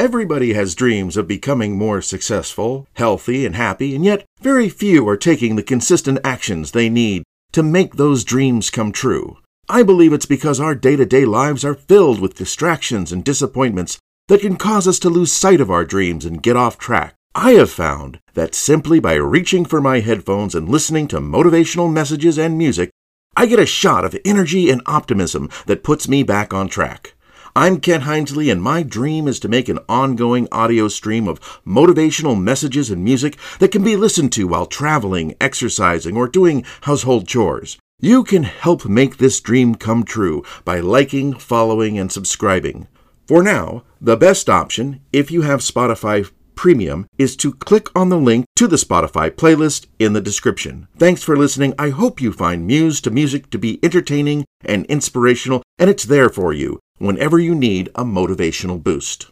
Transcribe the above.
Everybody has dreams of becoming more successful, healthy, and happy, and yet very few are taking the consistent actions they need to make those dreams come true. I believe it's because our day to day lives are filled with distractions and disappointments that can cause us to lose sight of our dreams and get off track. I have found that simply by reaching for my headphones and listening to motivational messages and music, I get a shot of energy and optimism that puts me back on track. I'm Ken Hinesley, and my dream is to make an ongoing audio stream of motivational messages and music that can be listened to while traveling, exercising, or doing household chores. You can help make this dream come true by liking, following, and subscribing. For now, the best option, if you have Spotify Premium, is to click on the link to the Spotify playlist in the description. Thanks for listening. I hope you find Muse to Music to be entertaining and inspirational, and it's there for you whenever you need a motivational boost.